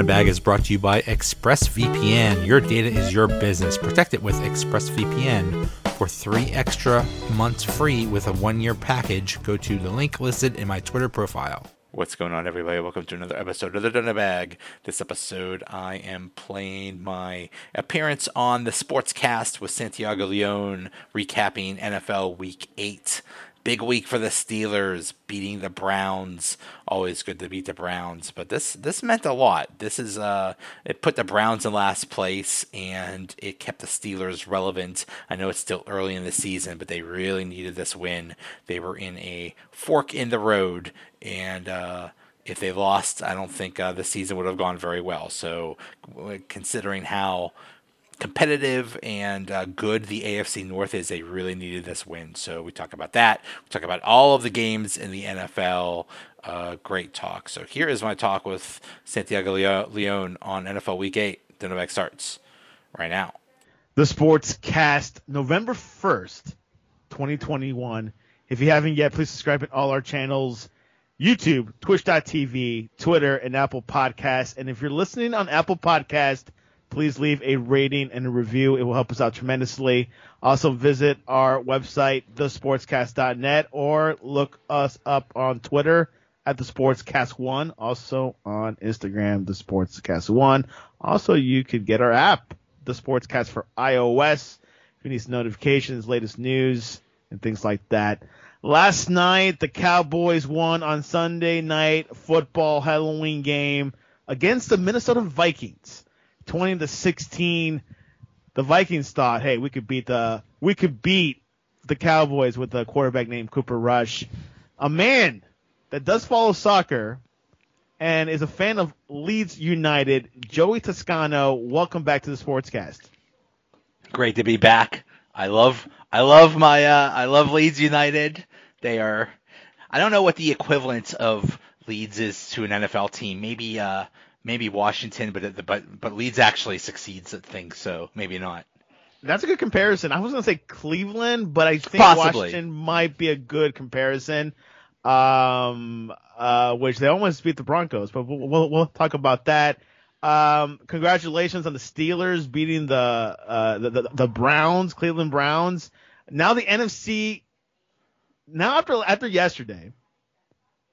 Donut Bag is brought to you by ExpressVPN. Your data is your business. Protect it with ExpressVPN. For three extra months free with a one year package, go to the link listed in my Twitter profile. What's going on, everybody? Welcome to another episode of the Donut Bag. This episode, I am playing my appearance on the Sportscast with Santiago Leone, recapping NFL Week 8. Big week for the Steelers, beating the Browns. Always good to beat the Browns, but this this meant a lot. This is uh, it put the Browns in last place, and it kept the Steelers relevant. I know it's still early in the season, but they really needed this win. They were in a fork in the road, and uh, if they lost, I don't think uh, the season would have gone very well. So, considering how competitive and uh, good the AFC North is, they really needed this win. So we talk about that. We talk about all of the games in the NFL. Uh, great talk. So here is my talk with Santiago Leone on NFL Week 8. The Novak starts right now. The Sports Cast, November 1st, 2021. If you haven't yet, please subscribe to all our channels. YouTube, Twitch.tv, Twitter, and Apple Podcasts. And if you're listening on Apple Podcast, please leave a rating and a review. It will help us out tremendously. Also visit our website, thesportscast.net, or look us up on Twitter at the Sportscast One. Also on Instagram, the Sportscast One. Also, you could get our app, the Sportscast for iOS. If you need notifications, latest news, and things like that. Last night, the Cowboys won on Sunday night football Halloween game against the Minnesota Vikings. 20 to 16. The Vikings thought, hey, we could beat the we could beat the Cowboys with a quarterback named Cooper Rush, a man that does follow soccer and is a fan of Leeds United. Joey Toscano, welcome back to the Sportscast. Great to be back. I love I love my uh, I love Leeds United. They are I don't know what the equivalent of Leeds is to an NFL team. Maybe uh, maybe Washington, but but but Leeds actually succeeds at things, so maybe not. That's a good comparison. I was gonna say Cleveland, but I think Possibly. Washington might be a good comparison. Um, uh, which they almost beat the Broncos, but we'll we'll, we'll talk about that. Um, congratulations on the Steelers beating the, uh, the, the the Browns, Cleveland Browns. Now the NFC. Now after after yesterday,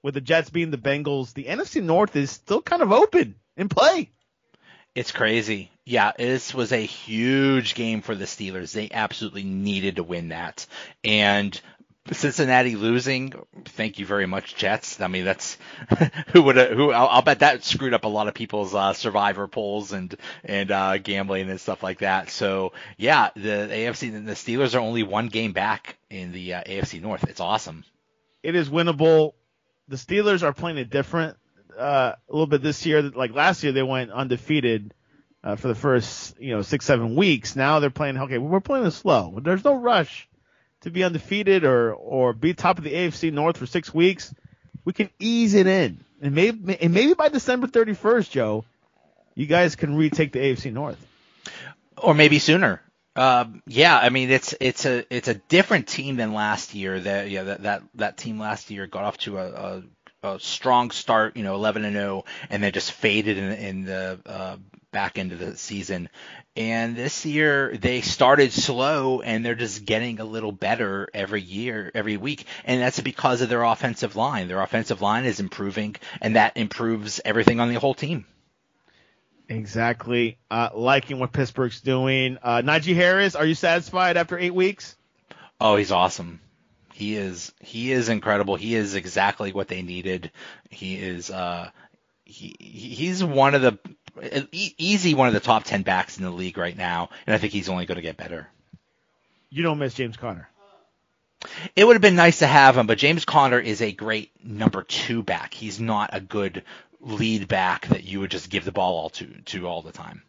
with the Jets being the Bengals, the NFC North is still kind of open in play. It's crazy. Yeah, this was a huge game for the Steelers. They absolutely needed to win that. And Cincinnati losing, thank you very much, Jets. I mean, that's who would who I'll, I'll, bet that screwed up a lot of people's uh, survivor polls and and uh, gambling and stuff like that. So yeah, the AFC the Steelers are only one game back in the uh, AFC North. It's awesome. It is winnable the Steelers are playing it different uh, a little bit this year. Like last year, they went undefeated uh, for the first you know six seven weeks. Now they're playing okay. We're playing it slow. There's no rush to be undefeated or or be top of the AFC North for six weeks. We can ease it in, and maybe and maybe by December 31st, Joe, you guys can retake the AFC North, or maybe sooner. Um, yeah, I mean it's it's a it's a different team than last year. That yeah that that, that team last year got off to a, a, a strong start, you know, 11 and 0, and then just faded in, in the uh, back end of the season. And this year they started slow, and they're just getting a little better every year, every week, and that's because of their offensive line. Their offensive line is improving, and that improves everything on the whole team. Exactly. Uh, liking what Pittsburgh's doing. Uh, Najee Harris, are you satisfied after eight weeks? Oh, he's awesome. He is he is incredible. He is exactly what they needed. He is uh he he's one of the easy one of the top 10 backs in the league right now and I think he's only going to get better. You don't miss James Conner. It would have been nice to have him, but James Conner is a great number 2 back. He's not a good lead back that you would just give the ball all to to all the time.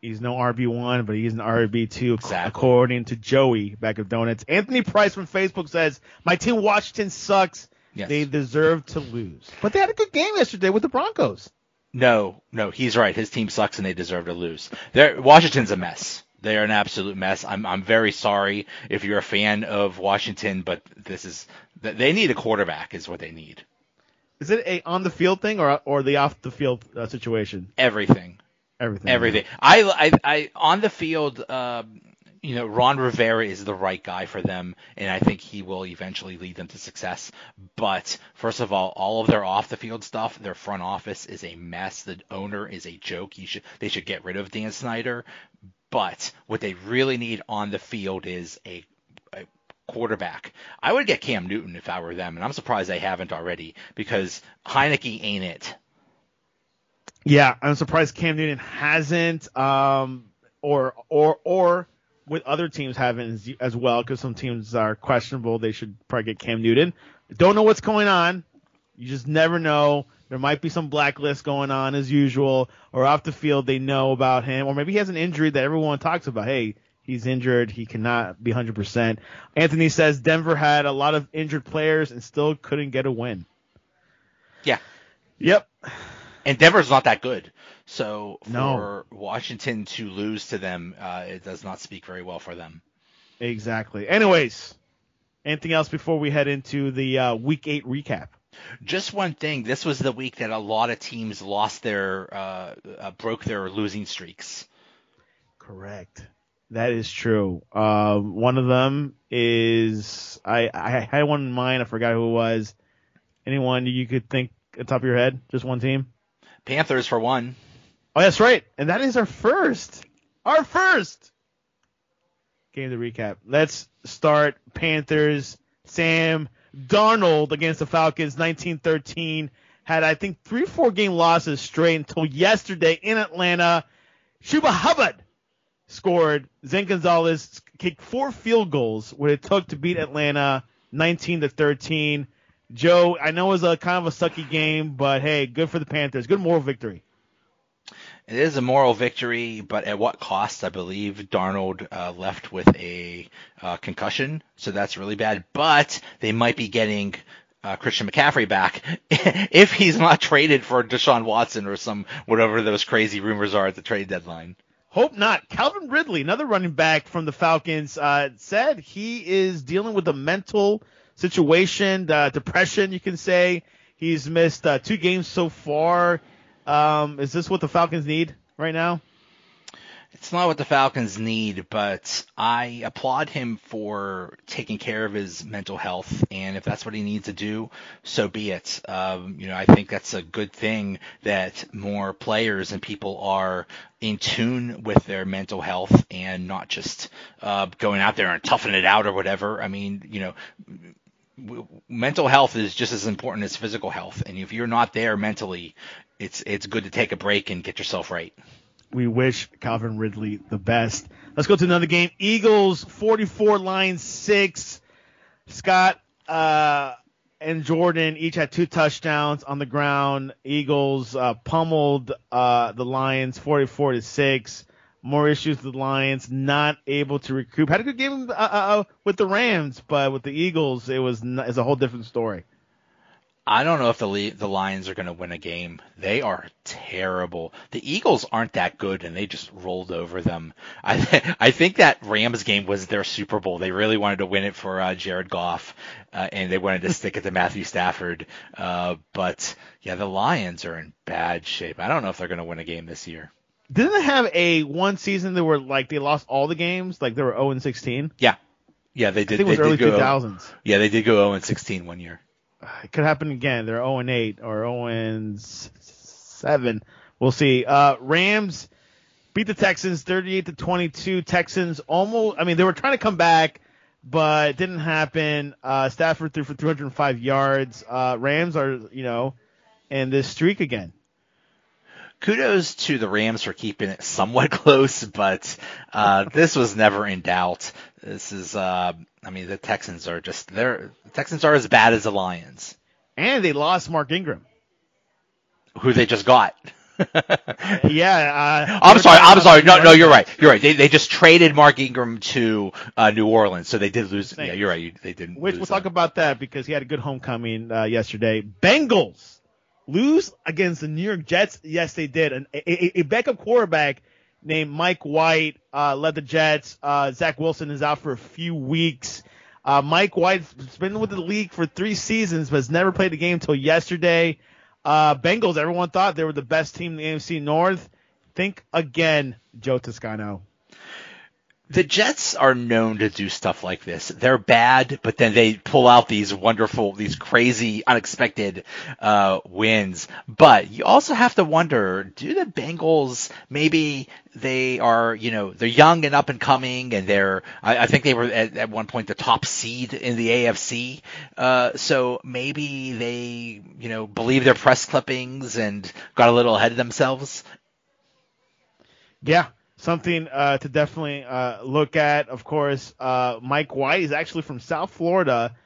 He's no RB one, but he's an RB two, exactly. according to Joey back of Donuts. Anthony Price from Facebook says, "My team Washington sucks. Yes. They deserve to lose, but they had a good game yesterday with the Broncos." No, no, he's right. His team sucks and they deserve to lose. They're, Washington's a mess. They are an absolute mess. I'm I'm very sorry if you're a fan of Washington, but this is they need a quarterback is what they need. Is it a on the field thing or or the off the field uh, situation? Everything. Everything. Everything. I, I, I on the field, um, you know, Ron Rivera is the right guy for them, and I think he will eventually lead them to success. But first of all, all of their off the field stuff, their front office is a mess. The owner is a joke. You should they should get rid of Dan Snyder. But what they really need on the field is a quarterback. I would get Cam Newton if I were them, and I'm surprised they haven't already because Heinicke ain't it. Yeah, I'm surprised Cam Newton hasn't, um, or or or with other teams haven't as, as well because some teams are questionable. They should probably get Cam Newton. Don't know what's going on. You just never know. There might be some blacklist going on as usual, or off the field they know about him, or maybe he has an injury that everyone talks about. Hey, he's injured. He cannot be 100%. Anthony says Denver had a lot of injured players and still couldn't get a win. Yeah. Yep. And Denver's not that good. So for No. Washington to lose to them, uh, it does not speak very well for them. Exactly. Anyways, anything else before we head into the uh, week eight recap? Just one thing. This was the week that a lot of teams lost their, uh, uh, broke their losing streaks. Correct. That is true. Um, one of them is I I had one in mind. I forgot who it was. Anyone you could think at the top of your head? Just one team? Panthers for one. Oh, that's right. And that is our first. Our first game to recap. Let's start Panthers. Sam Darnold against the Falcons, 1913. Had, I think, three, four game losses straight until yesterday in Atlanta. Chuba Hubbard scored. Zane Gonzalez kicked four field goals, what it took to beat Atlanta 19 to 13. Joe, I know it was a kind of a sucky game, but hey, good for the Panthers. Good moral victory. It is a moral victory, but at what cost? I believe Darnold uh, left with a uh, concussion, so that's really bad. But they might be getting uh, Christian McCaffrey back if he's not traded for Deshaun Watson or some whatever those crazy rumors are at the trade deadline. Hope not. Calvin Ridley, another running back from the Falcons, uh, said he is dealing with a mental situation, uh, depression, you can say. He's missed uh, two games so far. Um, is this what the Falcons need right now? It's not what the Falcons need, but I applaud him for taking care of his mental health, and if that's what he needs to do, so be it. Um, you know, I think that's a good thing that more players and people are in tune with their mental health and not just uh, going out there and toughing it out or whatever. I mean, you know, mental health is just as important as physical health, and if you're not there mentally, it's it's good to take a break and get yourself right. We wish Calvin Ridley the best. Let's go to another game. Eagles 44, Lions 6. Scott uh, and Jordan each had two touchdowns on the ground. Eagles uh, pummeled uh, the Lions 44 to 6. More issues with the Lions, not able to recoup. Had a good game uh, uh, with the Rams, but with the Eagles, it was n- it's a whole different story. I don't know if the Le- the Lions are going to win a game. They are terrible. The Eagles aren't that good, and they just rolled over them. I th- I think that Rams game was their Super Bowl. They really wanted to win it for uh, Jared Goff, uh, and they wanted to stick it to Matthew Stafford. Uh, but yeah, the Lions are in bad shape. I don't know if they're going to win a game this year. Didn't they have a one season that were like they lost all the games, like they were 0 and 16? Yeah, yeah, they I did. think it was they early did go, 2000s. Yeah, they did go 0 and 16 one year. It could happen again. They're 0 and 8 or 0 and 7. We'll see. Uh, Rams beat the Texans 38 to 22. Texans almost, I mean, they were trying to come back, but it didn't happen. Uh, Stafford threw for 305 yards. Uh, Rams are, you know, in this streak again. kudos to the Rams for keeping it somewhat close, but uh, this was never in doubt. This is, uh, I mean, the Texans are just they're the Texans are as bad as the Lions, And they lost Mark Ingram. who they just got. Yeah. Uh, I'm sorry. I'm sorry. No, no, you're right. You're right. They they just traded Mark Ingram to uh, New Orleans, so they did lose. Yeah, you're right. You, they didn't. Which lose we'll talk about that because he had a good homecoming uh, yesterday. Bengals lose against the New York Jets. Yes, they did. And a, a- a backup quarterback named Mike White uh, led the Jets. Uh, Zach Wilson is out for a few weeks. Uh, Mike White's been with the league for three seasons, but has never played a game until yesterday. Uh, Bengals, everyone thought they were the best team in the AFC North. Think again, Joe Toscano the Jets are known to do stuff like this. They're bad, but then they pull out these wonderful, these crazy, unexpected uh, wins. But you also have to wonder: Do the Bengals maybe they are, you know, they're young and up and coming, and they're, I, I think they were at, at, one point the top seed in the AFC. Uh, so maybe they, you know, believe their press clippings and got a little ahead of themselves. Yeah, something uh, to definitely uh, look at. Of course, uh, Mike White is actually from South Florida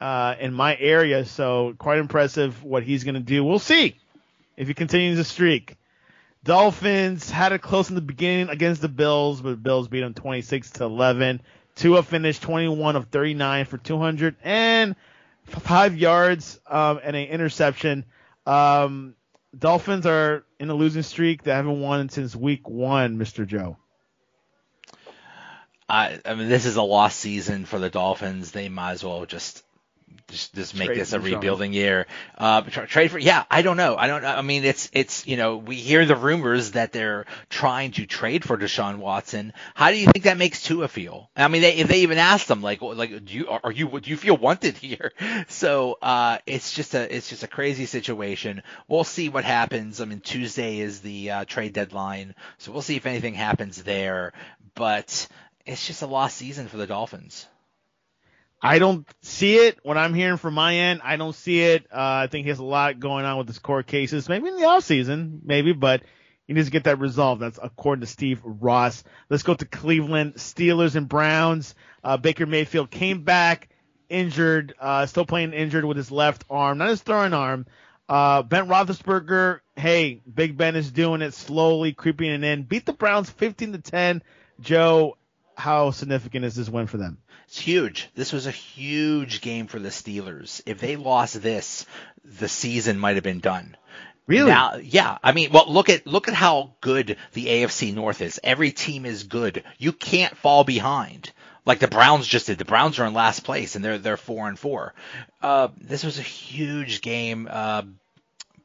uh, in my area, so quite impressive what he's going to do. We'll see if he continues the streak. Dolphins had it close in the beginning against the Bills, but Bills beat them 26 to 11. Tua finished 21 of 39 for 205 yards um, and an interception. Um, Dolphins are in a losing streak. They haven't won since week one, Mr. Joe. I, I mean, this is a lost season for the Dolphins. They might as well just just, just make trade this a rebuilding year. Uh, trade for yeah, I don't know. I don't. I mean, it's it's you know we hear the rumors that they're trying to trade for Deshaun Watson. How do you think that makes Tua feel? I mean, they, if they even asked them like like do you are you do you feel wanted here? So uh, it's just a it's just a crazy situation. We'll see what happens. I mean, Tuesday is the uh, trade deadline, so we'll see if anything happens there. But it's just a lost season for the Dolphins. I don't see it. What I'm hearing from my end, I don't see it. Uh, I think he has a lot going on with his court cases, maybe in the off season, maybe, but he needs to get that resolved. That's according to Steve Ross. Let's go to Cleveland Steelers and Browns. Uh, Baker Mayfield came back injured, uh, still playing injured with his left arm, not his throwing arm. Uh, Ben Roethlisberger, hey, Big Ben is doing it slowly, creeping it in. Beat the Browns 15 to 10. Joe, how significant is this win for them? It's huge. This was a huge game for the Steelers. If they lost this, the season might have been done. Really? Now, yeah. I mean, well, look at look at how good the AFC North is. Every team is good. You can't fall behind like the Browns just did. The Browns are in last place and they're they're four and four. Uh, this was a huge game. Uh,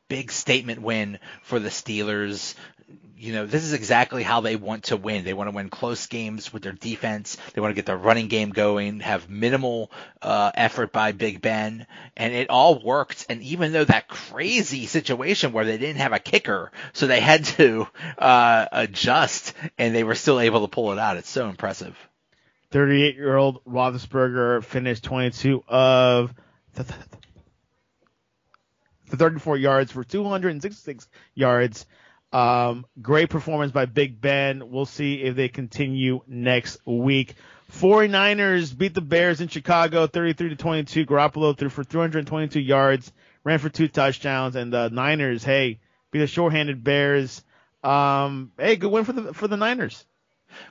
big statement win for the Steelers you know, this is exactly how they want to win. They want to win close games with their defense. They want to get their running game going, have minimal uh, effort by Big Ben, and it all worked. And even though that crazy situation where they didn't have a kicker, so they had to uh, adjust, and they were still able to pull it out. It's so impressive. 38 year old Roethlisberger finished 22 of the 34 yards for 266 yards. Um, great performance by Big Ben. We'll see if they continue next week. 49ers beat the Bears in Chicago 33 to 22. Garoppolo threw for 322 yards, ran for two touchdowns, and the Niners, hey, beat the short-handed Bears. Um, hey, good win for the for the Niners.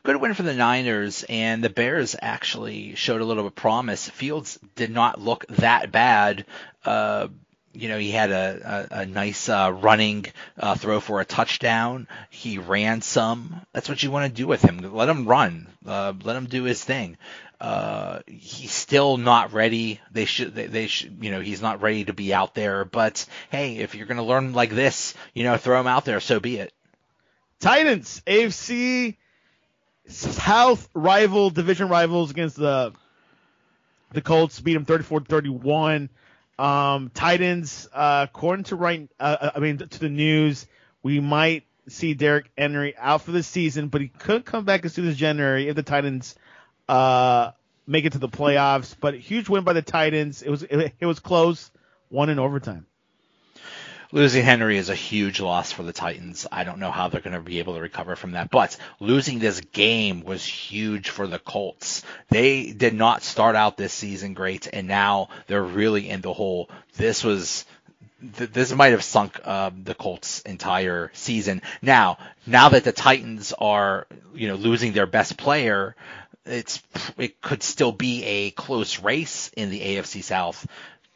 Good win for the Niners, and the Bears actually showed a little bit of promise. Fields did not look that bad. Uh, you know, he had a, a, a nice uh, running uh, throw for a touchdown. He ran some. That's what you want to do with him. Let him run. Uh, let him do his thing. Uh, he's still not ready. They should. They, they should. You know, he's not ready to be out there. But hey, if you're going to learn like this, you know, throw him out there. So be it. Titans, AFC South rival, division rivals against the the Colts. Beat them 34-31. Um, Titans, uh, according to right, uh, uh, I mean to the news, we might see Derrick Henry out for the season, but he could come back as soon as January if the Titans uh, make it to the playoffs. But huge win by the Titans. It was it, it was close, one in overtime. Losing Henry is a huge loss for the Titans. I don't know how they're going to be able to recover from that. But losing this game was huge for the Colts. They did not start out this season great, and now they're really in the hole. This was this might have sunk uh, the Colts' entire season. Now, now that the Titans are, you know, losing their best player, it's it could still be a close race in the AFC South,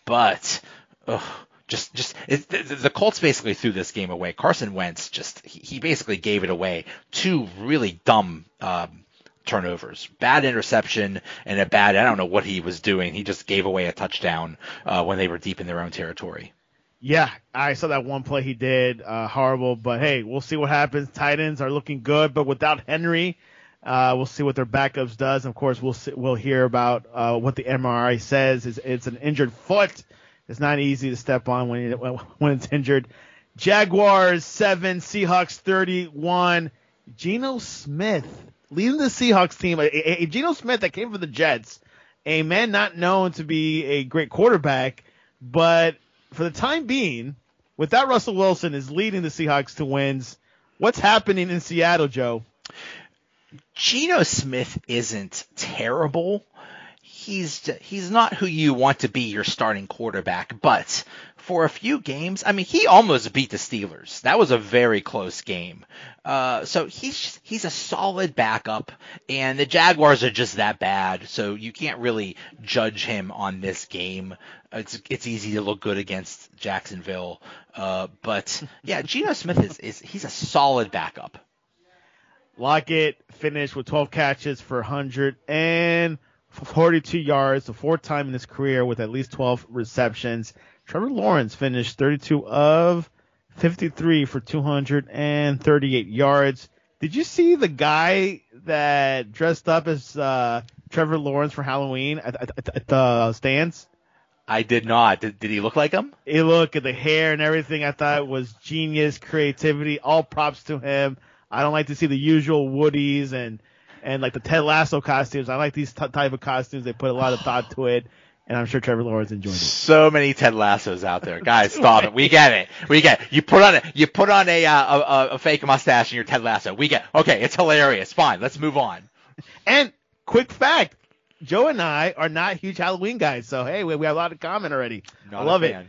but ugh, just just it, the, the, Colts basically threw this game away. Carson Wentz just he, he basically gave it away. Two really dumb um, turnovers, bad interception, and a bad. I don't know what he was doing. He just gave away a touchdown uh, when they were deep in their own territory. Yeah, I saw that one play he did, uh, horrible. But hey, we'll see what happens. Titans are looking good, but without Henry, uh, we'll see what their backups does. Of course, we'll see, we'll hear about uh, what the MRI says. It's, it's an injured foot. It's not easy to step on when when it's injured. Jaguars seven, Seahawks thirty-one. Geno Smith leading the Seahawks team. A, a, a Geno Smith that came from the Jets, a man not known to be a great quarterback, but for the time being, without Russell Wilson, is leading the Seahawks to wins. What's happening in Seattle, Joe? Geno Smith isn't terrible. He's he's not who you want to be your starting quarterback, but for a few games, I mean, he almost beat the Steelers. That was a very close game. Uh, so he's he's a solid backup, and the Jaguars are just that bad. So you can't really judge him on this game. It's it's easy to look good against Jacksonville, uh, but yeah, Geno Smith is, is he's a solid backup. Lockett finished with 12 catches for 142 yards, the fourth time in his career with at least 12 receptions. Trevor Lawrence finished 32 of 53 for 238 yards. Did you see the guy that dressed up as uh, Trevor Lawrence for Halloween at, at, at the stands? I did not. Did, did he look like him? He looked at the hair and everything. I thought was genius creativity. All props to him. I don't like to see the usual Woodies and and like the Ted Lasso costumes. I like these t- type of costumes. They put a lot of thought to it, and I'm sure Trevor Lawrence enjoyed it. So many Ted Lassos out there, guys. Stop it. We get it. We get. It. You put on it. You put on a, uh, a a fake mustache and your Ted Lasso. We get. Okay, it's hilarious. Fine, let's move on. And quick fact. Joe and I are not huge Halloween guys, so hey, we, we have a lot of comment already. Not I love it.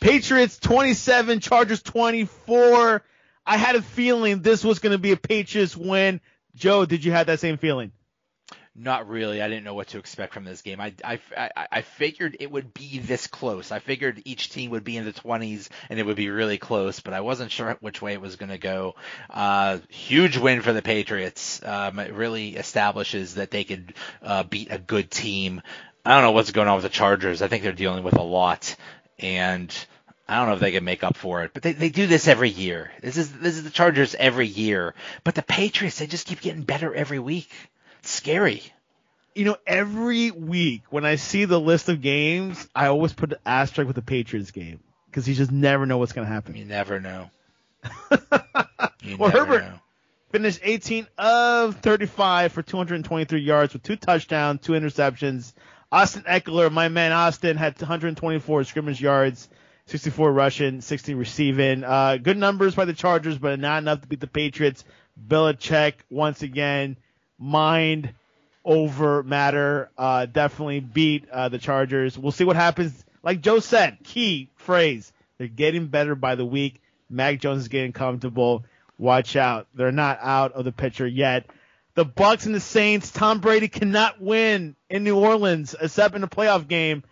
Patriots 27, Chargers 24. I had a feeling this was going to be a Patriots win. Joe, did you have that same feeling? Not really. I didn't know what to expect from this game. I, I, I, I figured it would be this close. I figured each team would be in the 20s and it would be really close, but I wasn't sure which way it was going to go. Uh, huge win for the Patriots. Um, it really establishes that they could uh, beat a good team. I don't know what's going on with the Chargers. I think they're dealing with a lot, and I don't know if they can make up for it, but they, they do this every year. This is this is the Chargers every year. But the Patriots, they just keep getting better every week. It's scary. You know, every week when I see the list of games, I always put an asterisk with the Patriots game because you just never know what's going to happen. You never know. You well, never Herbert know. finished 18 of 35 for 223 yards with two touchdowns, two interceptions. Austin Ekeler, my man Austin, had 124 scrimmage yards, 64 rushing, 60 receiving. Uh, good numbers by the Chargers, but not enough to beat the Patriots. Belichick, once again, mind over matter. Uh, definitely beat uh, the Chargers. We'll see what happens. Like Joe said, key phrase. They're getting better by the week. Mac Jones is getting comfortable. Watch out. They're not out of the picture yet. The Bucks and the Saints. Tom Brady cannot win in New Orleans except in a playoff game.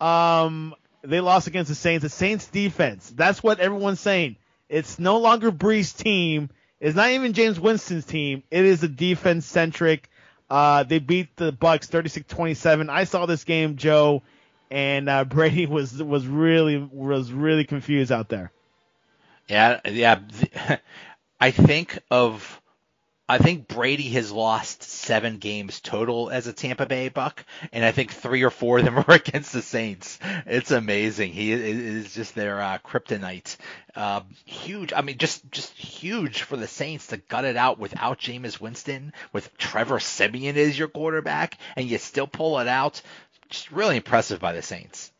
Um, they lost against the Saints. The Saints defense. That's what everyone's saying. It's no longer Brees' team. It's not even Jameis Winston's team. It is a defense centric. Uh, they beat the Bucks 36-27. I saw this game, Joe, and uh, Brady was was really was really confused out there. Yeah, yeah. I think of I think Brady has lost seven games total as a Tampa Bay Buck, and I think three or four of them are against the Saints. It's amazing. He is just their uh, kryptonite. Uh, huge. I mean, just just huge for the Saints to gut it out without Jameis Winston, with Trevor Siemian as your quarterback, and you still pull it out. Just really impressive by the Saints.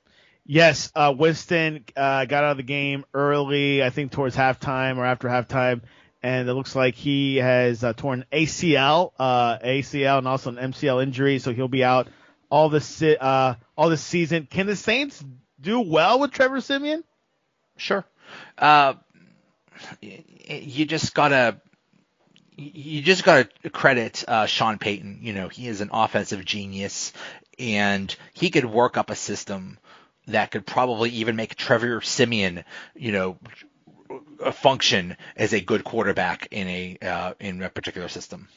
Yes, uh, Winston uh, got out of the game early, I think towards halftime or after halftime, and it looks like he has uh, torn ACL, uh, ACL, and also an MCL injury, so he'll be out all this uh, all this season. Can the Saints do well with Trevor Siemian? Sure. Uh, you just gotta you just got to credit uh, Sean Payton. You know, he is an offensive genius, and he could work up a system that could probably even make Trevor Siemian, you know, function as a good quarterback in a uh, in a particular system.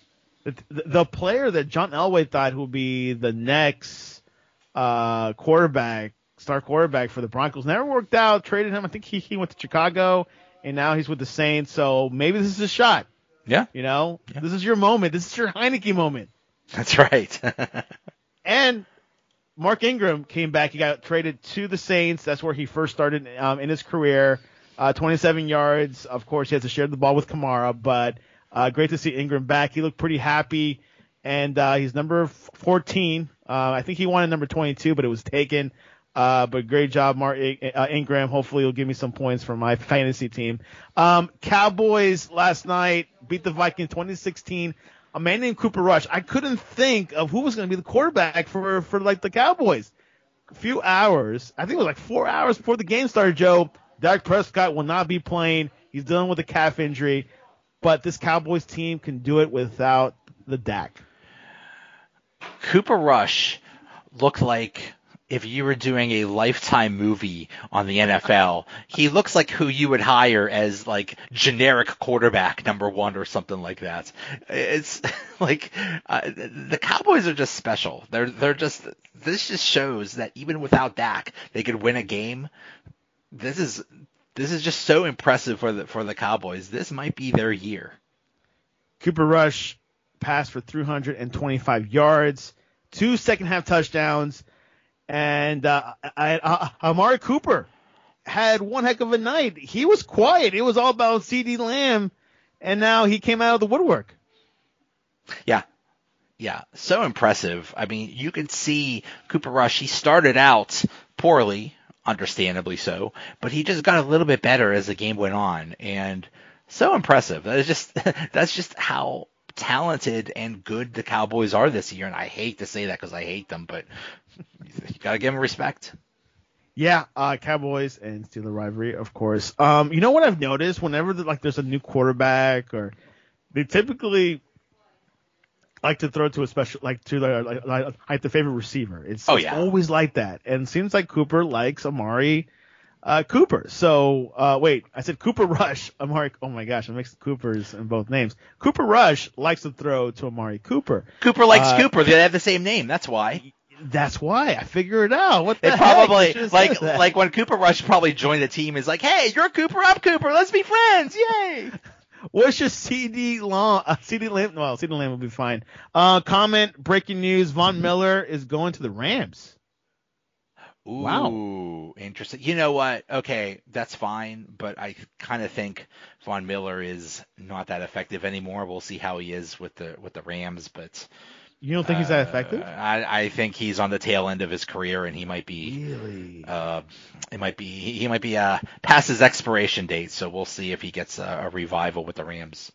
the, the player that John Elway thought would be the next uh, quarterback, star quarterback for the Broncos, never worked out. Traded him. I think he, he went to Chicago, and now he's with the Saints. So maybe this is a shot. Yeah. You know, Yeah. this is your moment. This is your Heinicke moment. That's right. And Mark Ingram came back. He got traded to the Saints. That's where he first started um, in his career. Uh, 27 yards. Of course, he has to share the ball with Kamara, but uh, great to see Ingram back. He looked pretty happy, and uh, he's number 14. Uh, I think he wanted number 22, but it was taken. Uh, but great job, Mark uh, Ingram. Hopefully, he'll give me some points for my fantasy team. Um, Cowboys last night beat the Vikings 2016 a man named Cooper Rush. I couldn't think of who was going to be the quarterback for for like the Cowboys. A few hours, I think it was like four hours before the game started. Joe, Dak Prescott will not be playing. He's dealing with a calf injury, but this Cowboys team can do it without the Dak. Cooper Rush looked like if you were doing a lifetime movie on the NFL, he looks like who you would hire as like generic quarterback number one or something like that. It's like uh, the Cowboys are just special. They're they're just this just shows that even without Dak, they could win a game. This is this is just so impressive for the for the Cowboys. This might be their year. Cooper Rush passed for 325 yards, two second half touchdowns, and uh, I, I, Amari Cooper had one heck of a night. He was quiet. It was all about CeeDee Lamb, and now he came out of the woodwork. Yeah. Yeah, so impressive. I mean, you can see Cooper Rush, he started out poorly, understandably so, but he just got a little bit better as the game went on and so impressive. That is just that's just how talented and good the Cowboys are this year and I hate to say that cuz I hate them, but you got to give them respect. Yeah, uh, Cowboys and Steeler rivalry, of course. Um, you know what I've noticed? Whenever the, like there's a new quarterback, or they typically like to throw to a special, like to the like, like, like the favorite receiver. It's, Oh, it's yeah. always like that, and it seems like Cooper likes Amari uh, Cooper. So uh, wait, I said Cooper Rush. Amari. Oh my gosh, I mixed Coopers in both names. Cooper Rush likes to throw to Amari Cooper. Cooper likes Uh, Cooper. They have the same name. That's why. That's why I figured it out. What the They probably like like when Cooper Rush probably joined the team is like, "Hey, you're Cooper, I'm Cooper. Let's be friends. Yay!" What's your CD long? Uh, CeeDee Lamb? Well, CeeDee Lamb will be fine. Uh, comment: Breaking news: Von Miller is going to the Rams. Ooh, Wow. interesting. You know what? Okay, that's fine, but I kind of think Von Miller is not that effective anymore. We'll see how he is with the with the Rams, but You don't think he's that effective? uh, I, I think he's on the tail end of his career, and he might be. Really? Uh, it might be he might be uh, past his expiration date, so we'll see if he gets a, a revival with the Rams.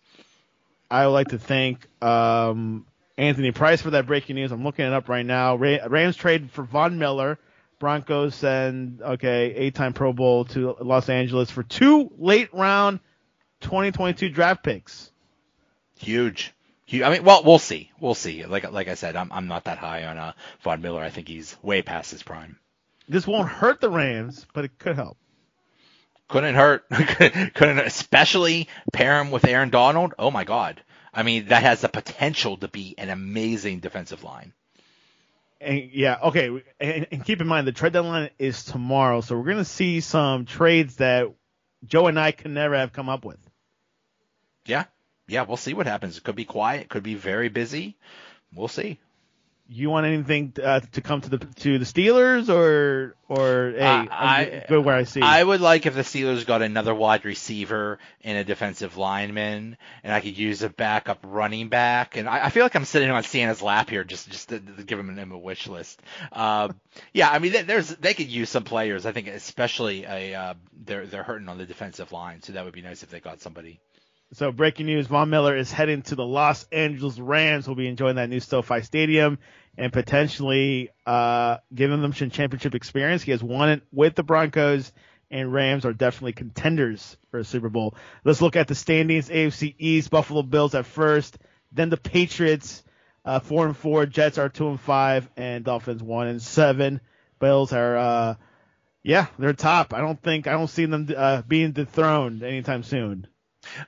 I would like to thank um, Anthony Price for that breaking news. I'm looking it up right now. Ra- Rams trade for Von Miller. Broncos send okay eight-time Pro Bowl to Los Angeles for two late round 2022 draft picks. Huge. Huge. I mean, well, we'll see. We'll see. Like like I said, I'm I'm not that high on uh, Von Miller. I think he's way past his prime. This won't hurt the Rams, but it could help. Couldn't hurt. Couldn't especially pair him with Aaron Donald. Oh my God. I mean, that has the potential to be an amazing defensive line. And yeah, okay. And, and keep in mind the trade deadline is tomorrow, so we're gonna see some trades that Joe and I can never have come up with. Yeah. Yeah, we'll see what happens. It could be quiet. It could be very busy. We'll see. You want anything uh, to come to the to the Steelers or or hey, Uh, I- good where I see. I would like if the Steelers got another wide receiver and a defensive lineman, and I could use a backup running back. And I, I feel like I'm sitting on Santa's lap here, just just to, to give him a, a wish list. Uh, yeah, I mean, there's they could use some players. I think especially a uh, they're they're hurting on the defensive line, so that would be nice if they got somebody. So breaking news: Von Miller is heading to the Los Angeles Rams. Will be enjoying that new SoFi Stadium and potentially uh, giving them some championship experience. He has won it with the Broncos, and Rams are definitely contenders for a Super Bowl. Let's look at the standings: AFC East, Buffalo Bills at first, then the Patriots, uh, four and four. Jets are two and five, and Dolphins one and seven. Bills are, uh, yeah, they're top. I don't think I don't see them uh, being dethroned anytime soon.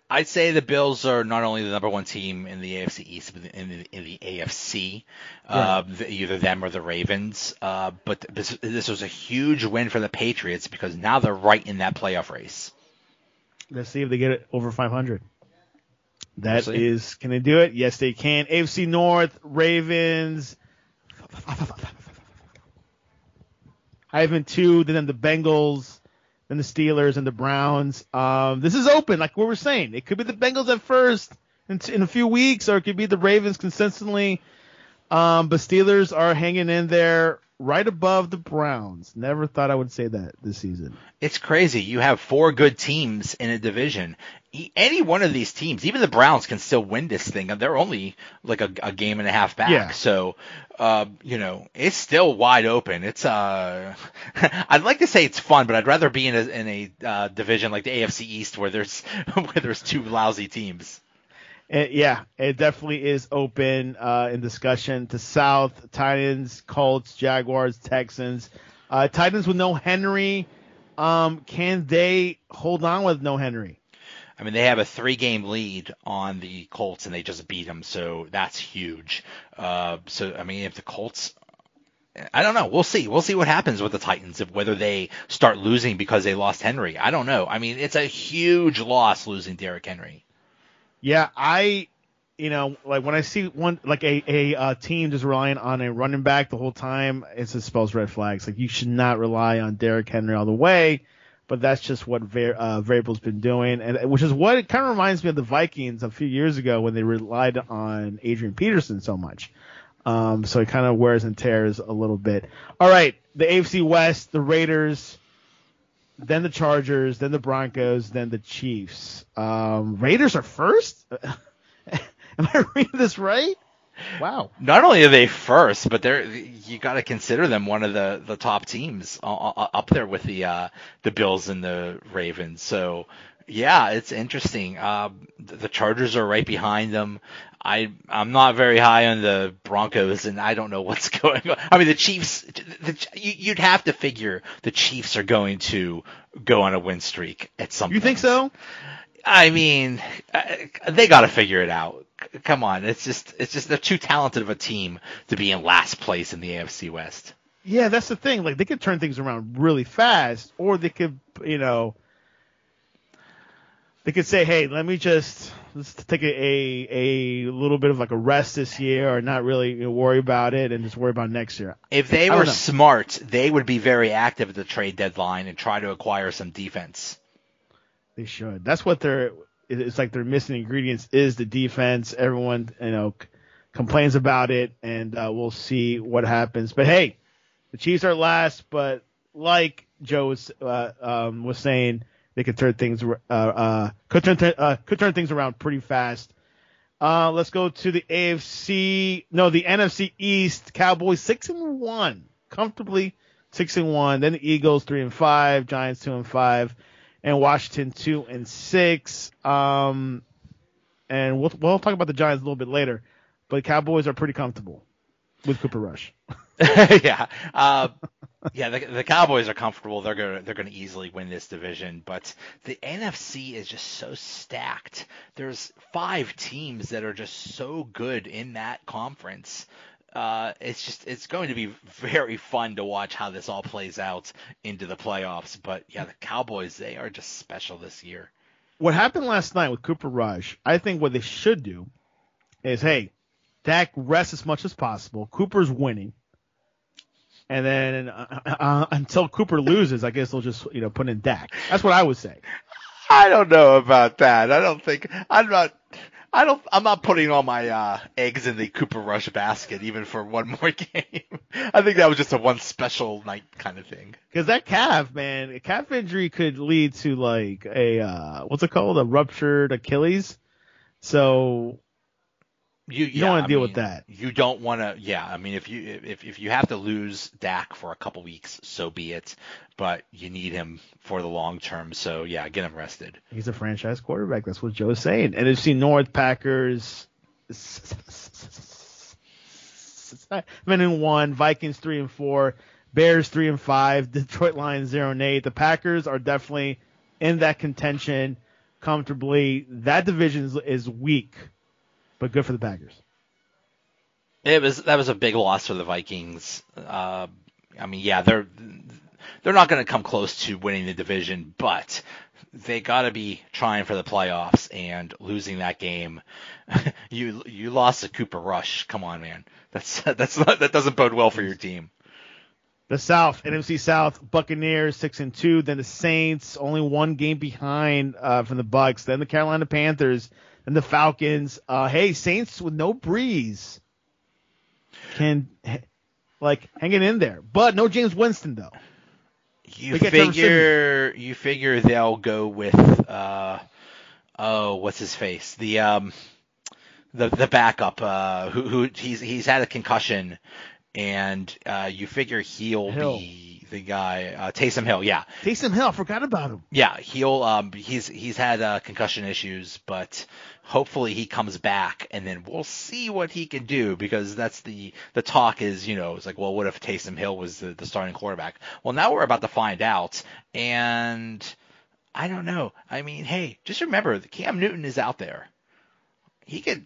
I'd say the Bills are not only the number one team in the AFC East, but in the, in the AFC, uh, either them or the Ravens. Uh, but this, this was a huge win for the Patriots because now they're right in that playoff race. Let's see if they get it over 500. That we'll is, can they do it? Yes, they can. AFC North, Ravens. I've Ivan two, then the Bengals, then the Steelers and the Browns. Um, this is open, like we were saying. It could be the Bengals at first in, in a few weeks, or it could be the Ravens consistently. Um, but Steelers are hanging in there right above the Browns. Never thought I would say that this season. It's crazy. You have four good teams in a division. Any one of these teams, even the Browns, can still win this thing. They're only like a, a game and a half back. Yeah. So, uh, you know, it's still wide open. It's uh, I'd like to say it's fun, but I'd rather be in a in a uh, division like the AFC East where there's where there's two lousy teams. It, yeah, it definitely is open uh, in discussion to South Titans, Colts, Jaguars, Texans. Uh, Titans with no Henry. Um, can they hold on with no Henry? I mean, they have a three-game lead on the Colts, and they just beat them, so that's huge. Uh, so, I mean, if the Colts I don't know. We'll see. We'll see what happens with the Titans if whether they start losing because they lost Henry. I don't know. I mean, it's a huge loss losing Derrick Henry. Yeah, I, you know, like when I see one like a a uh, team just relying on a running back the whole time, it just spells red flags. Like you should not rely on Derrick Henry all the way. But that's just what Var- uh, Vrabel's been doing, and which is what it kind of reminds me of the Vikings a few years ago when they relied on Adrian Peterson so much. Um, so it kind of wears and tears a little bit. All right, the AFC West, the Raiders then the Chargers, then the Broncos, then the Chiefs. Um, Raiders are first. Am I reading this right? Wow. Not only are they first, but they're you got to consider them one of the, the top teams uh, uh, up there with the uh, the Bills and the Ravens. So yeah, it's interesting. Uh, the Chargers are right behind them. I I'm not very high on the Broncos, and I don't know what's going on. I mean, the Chiefs. The, you'd have to figure the Chiefs are going to go on a win streak at some. Point. You point. think so? I mean, uh, they got to figure it out. Come on, it's just it's just they're too talented of a team to be in last place in the AFC West. Yeah, that's the thing. Like they could turn things around really fast, or they could, you know, they could say, "Hey, let me just let's take a, a, a little bit of like a rest this year, or not really you know, worry about it, and just worry about next year." If they were smart, they would be very active at the trade deadline and try to acquire some defense. They should. That's what they're. It's like their missing ingredients is the defense. Everyone, you know, complains about it, and uh, we'll see what happens. But hey, the Chiefs are last, but like Joe was uh, um, was saying they could turn things uh, uh, could turn th- uh, could turn things around pretty fast. Uh, let's go to the AFC. No, the NFC East. Cowboys six and one, comfortably six and one. Then the Eagles three and five, Giants two and five, and Washington two and six. Um, and we'll we'll talk about the Giants a little bit later, but Cowboys are pretty comfortable with Cooper Rush. yeah. Uh, yeah, the, the Cowboys are comfortable. They're gonna they're gonna easily win this division, but the NFC is just so stacked. There's five teams that are just so good in that conference. Uh, it's just it's going to be very fun to watch how this all plays out into the playoffs. But yeah, the Cowboys they are just special this year. What happened last night with Cooper Rush? I think what they should do is, hey, Dak rest as much as possible. Cooper's winning and then uh, uh, until Cooper loses, I guess they'll just you know put in Dak. That's what I would say. I don't know about that. I don't think I'm not. I don't. I'm not putting all my uh, eggs in the Cooper Rush basket even for one more game. I think that was just a one special night kind of thing. Because that calf, man, a calf injury could lead to like a uh, what's it called, a ruptured Achilles. So you, you yeah, don't want to deal mean, with that. You don't want to. Yeah, I mean, if you if if you have to lose Dak for a couple weeks, so be it. But you need him for the long term. So yeah, get him rested. He's a franchise quarterback. That's what Joe's saying. And you see North Packers. Seven and one, Vikings three and four, Bears three and five, Detroit Lions zero and eight. The Packers are definitely in that contention comfortably. That division is, is weak, but good for the Packers. It was that was a big loss for the Vikings. Uh, I mean, yeah, they're they're not going to come close to winning the division, but they got to be trying for the playoffs and losing that game. you you lost to Cooper Rush. Come on, man. That's that's not, that doesn't bode well for your team. The South, NFC South, Buccaneers six and two. Then the Saints, only one game behind uh, from the Bucks. Then the Carolina Panthers, and the Falcons. Uh, hey, Saints with no Brees can like hanging in there, but no Jameis Winston though. You figure you figure they'll go with uh oh what's his face the um the the backup uh who who he's he's had a concussion and uh, you figure he'll Hill. be the guy, uh, Taysom Hill. Yeah, Taysom Hill. I forgot about him. Yeah, he'll. Um, he's he's had uh, concussion issues, but hopefully he comes back, and then we'll see what he can do because that's the the talk is you know it's like well what if Taysom Hill was the, the starting quarterback? Well now we're about to find out, and I don't know. I mean, hey, just remember Cam Newton is out there. He could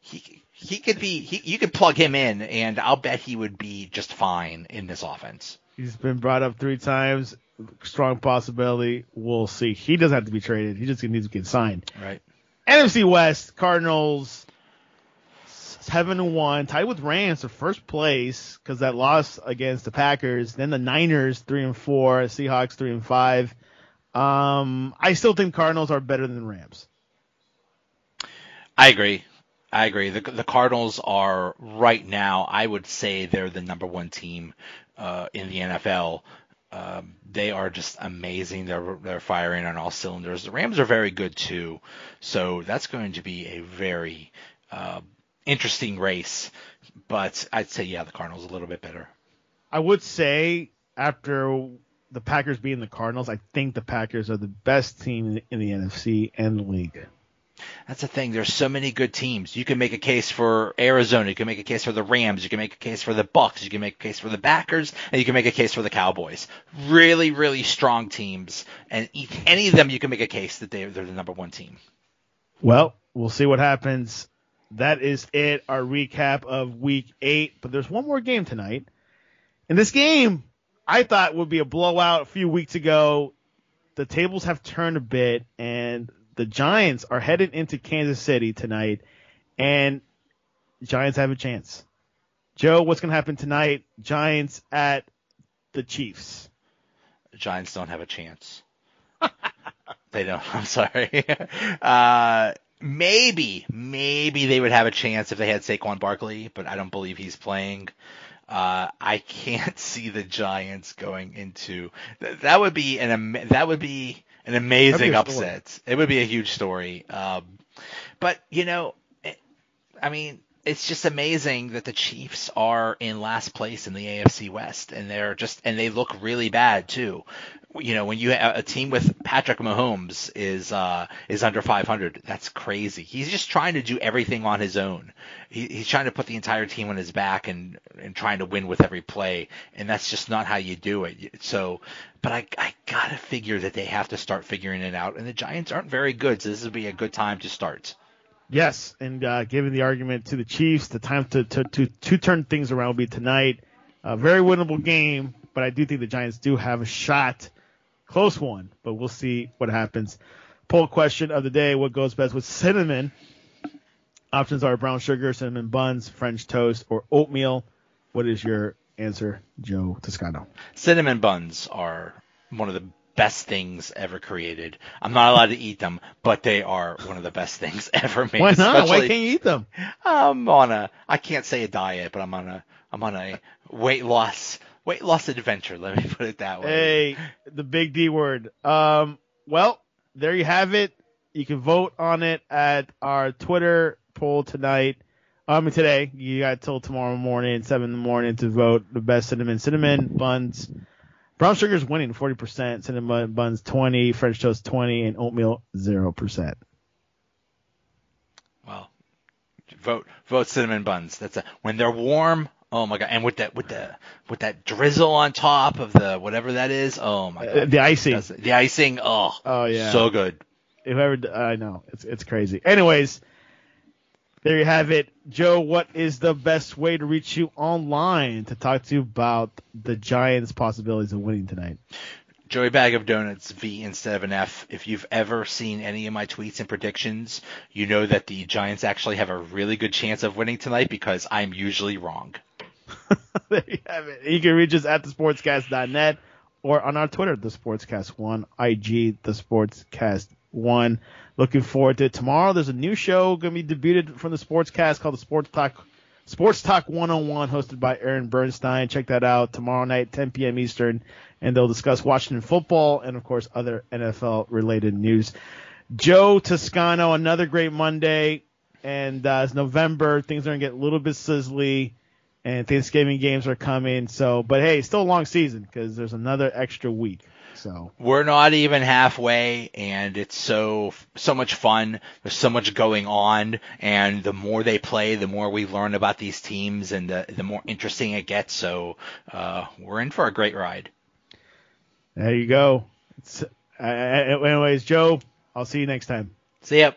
he he could be he, you could plug him in and I'll bet he would be just fine in this offense. He's been brought up three times. Strong possibility. We'll see. He doesn't have to be traded. He just needs to get signed. Right. NFC West Cardinals seven and one, tied with Rams for first place because that loss against the Packers. Then the Niners three and four, Seahawks three and five. Um, I still think Cardinals are better than Rams. I agree. I agree. The, the Cardinals are right now. I would say they're the number one team uh, in the NFL. Um, they are just amazing. They're they're firing on all cylinders. The Rams are very good too. So that's going to be a very uh, interesting race. But I'd say yeah, the Cardinals a little bit better. I would say after the Packers being the Cardinals, I think the Packers are the best team in the NFC and the league. That's the thing. There's so many good teams. You can make a case for Arizona. You can make a case for the Rams. You can make a case for the Bucks. You can make a case for the Packers, and you can make a case for the Cowboys. Really, really strong teams, and any of them you can make a case that they, they're the number one team. Well, we'll see what happens. That is it. Our recap of Week Eight. But there's one more game tonight. and this game, I thought would be a blowout a few weeks ago. The tables have turned a bit, and the Giants are headed into Kansas City tonight, and Giants have a chance. Joe, what's going to happen tonight? Giants at the Chiefs. Giants don't have a chance. they don't. I'm sorry. Uh, maybe, maybe they would have a chance if they had Saquon Barkley, but I don't believe he's playing. Uh, I can't see the Giants going into that. Would be an that would be an amazing upset. It would be a huge story. Um, but you know, it, I mean, it's just amazing that the Chiefs are in last place in the AFC West, and they're just and they look really bad too. You know, when you have a team with Patrick Mahomes is uh, is under 500, that's crazy. He's just trying to do everything on his own. He, he's trying to put the entire team on his back and and trying to win with every play, and that's just not how you do it. So, but I I gotta figure that they have to start figuring it out, and the Giants aren't very good, so this would be a good time to start. Yes, and uh, giving the argument to the Chiefs, the time to, to, to, to turn things around will be tonight. A very winnable game, but I do think the Giants do have a shot. Close one, but we'll see what happens. Poll question of the day what goes best with cinnamon? Options are brown sugar, cinnamon buns, French toast, or oatmeal. What is your answer, Joe Toscano? Cinnamon buns are one of the best things ever created. I'm not allowed to eat them, but they are one of the best things ever made. Why not? Why can't you eat them? I'm on a I can't say a diet, but I'm on a I'm on a weight loss weight loss adventure. Let me put it that way. Hey, the big D word. Um, well, there you have it. You can vote on it at our Twitter poll tonight. Um, today you got till tomorrow morning, seven in the morning, to vote the best cinnamon cinnamon buns Brown sugar is winning 40%, cinnamon buns 20, French toast 20, and oatmeal 0%. Well, vote vote cinnamon buns. That's a, when they're warm. Oh my god! And with that with the with that drizzle on top of the whatever that is. Oh my uh, god! Uh, the icing. the icing. Oh. Oh yeah. So good. whoever I know, it's it's crazy. Anyways, there you have it, Joe. What is the best way to reach you online to talk to you about the Giants' possibilities of winning tonight? Joey Bag of Donuts V instead of an F. If you've ever seen any of my tweets and predictions, you know that the Giants actually have a really good chance of winning tonight because I'm usually wrong. there you have it. You can reach us at thesportscast.net or on our Twitter, the Sportscast One, IG, the Sportscast One. Looking forward to it. Tomorrow, there's a new show going to be debuted from the Sportscast called the Sports Talk Sports Talk 101, hosted by Aaron Bernstein. Check that out tomorrow night, 10 p.m. Eastern, and they'll discuss Washington football and, of course, other NFL related news. Joe Toscano, another great Monday, and uh, it's November. Things are going to get a little bit sizzly and Thanksgiving games are coming. So, but hey, still a long season because there's another extra week. So we're not even halfway, and it's so so much fun. There's so much going on, and the more they play, the more we learn about these teams, and the the more interesting it gets. So uh, we're in for a great ride. There you go. Uh, anyways, Joe, I'll see you next time. See ya.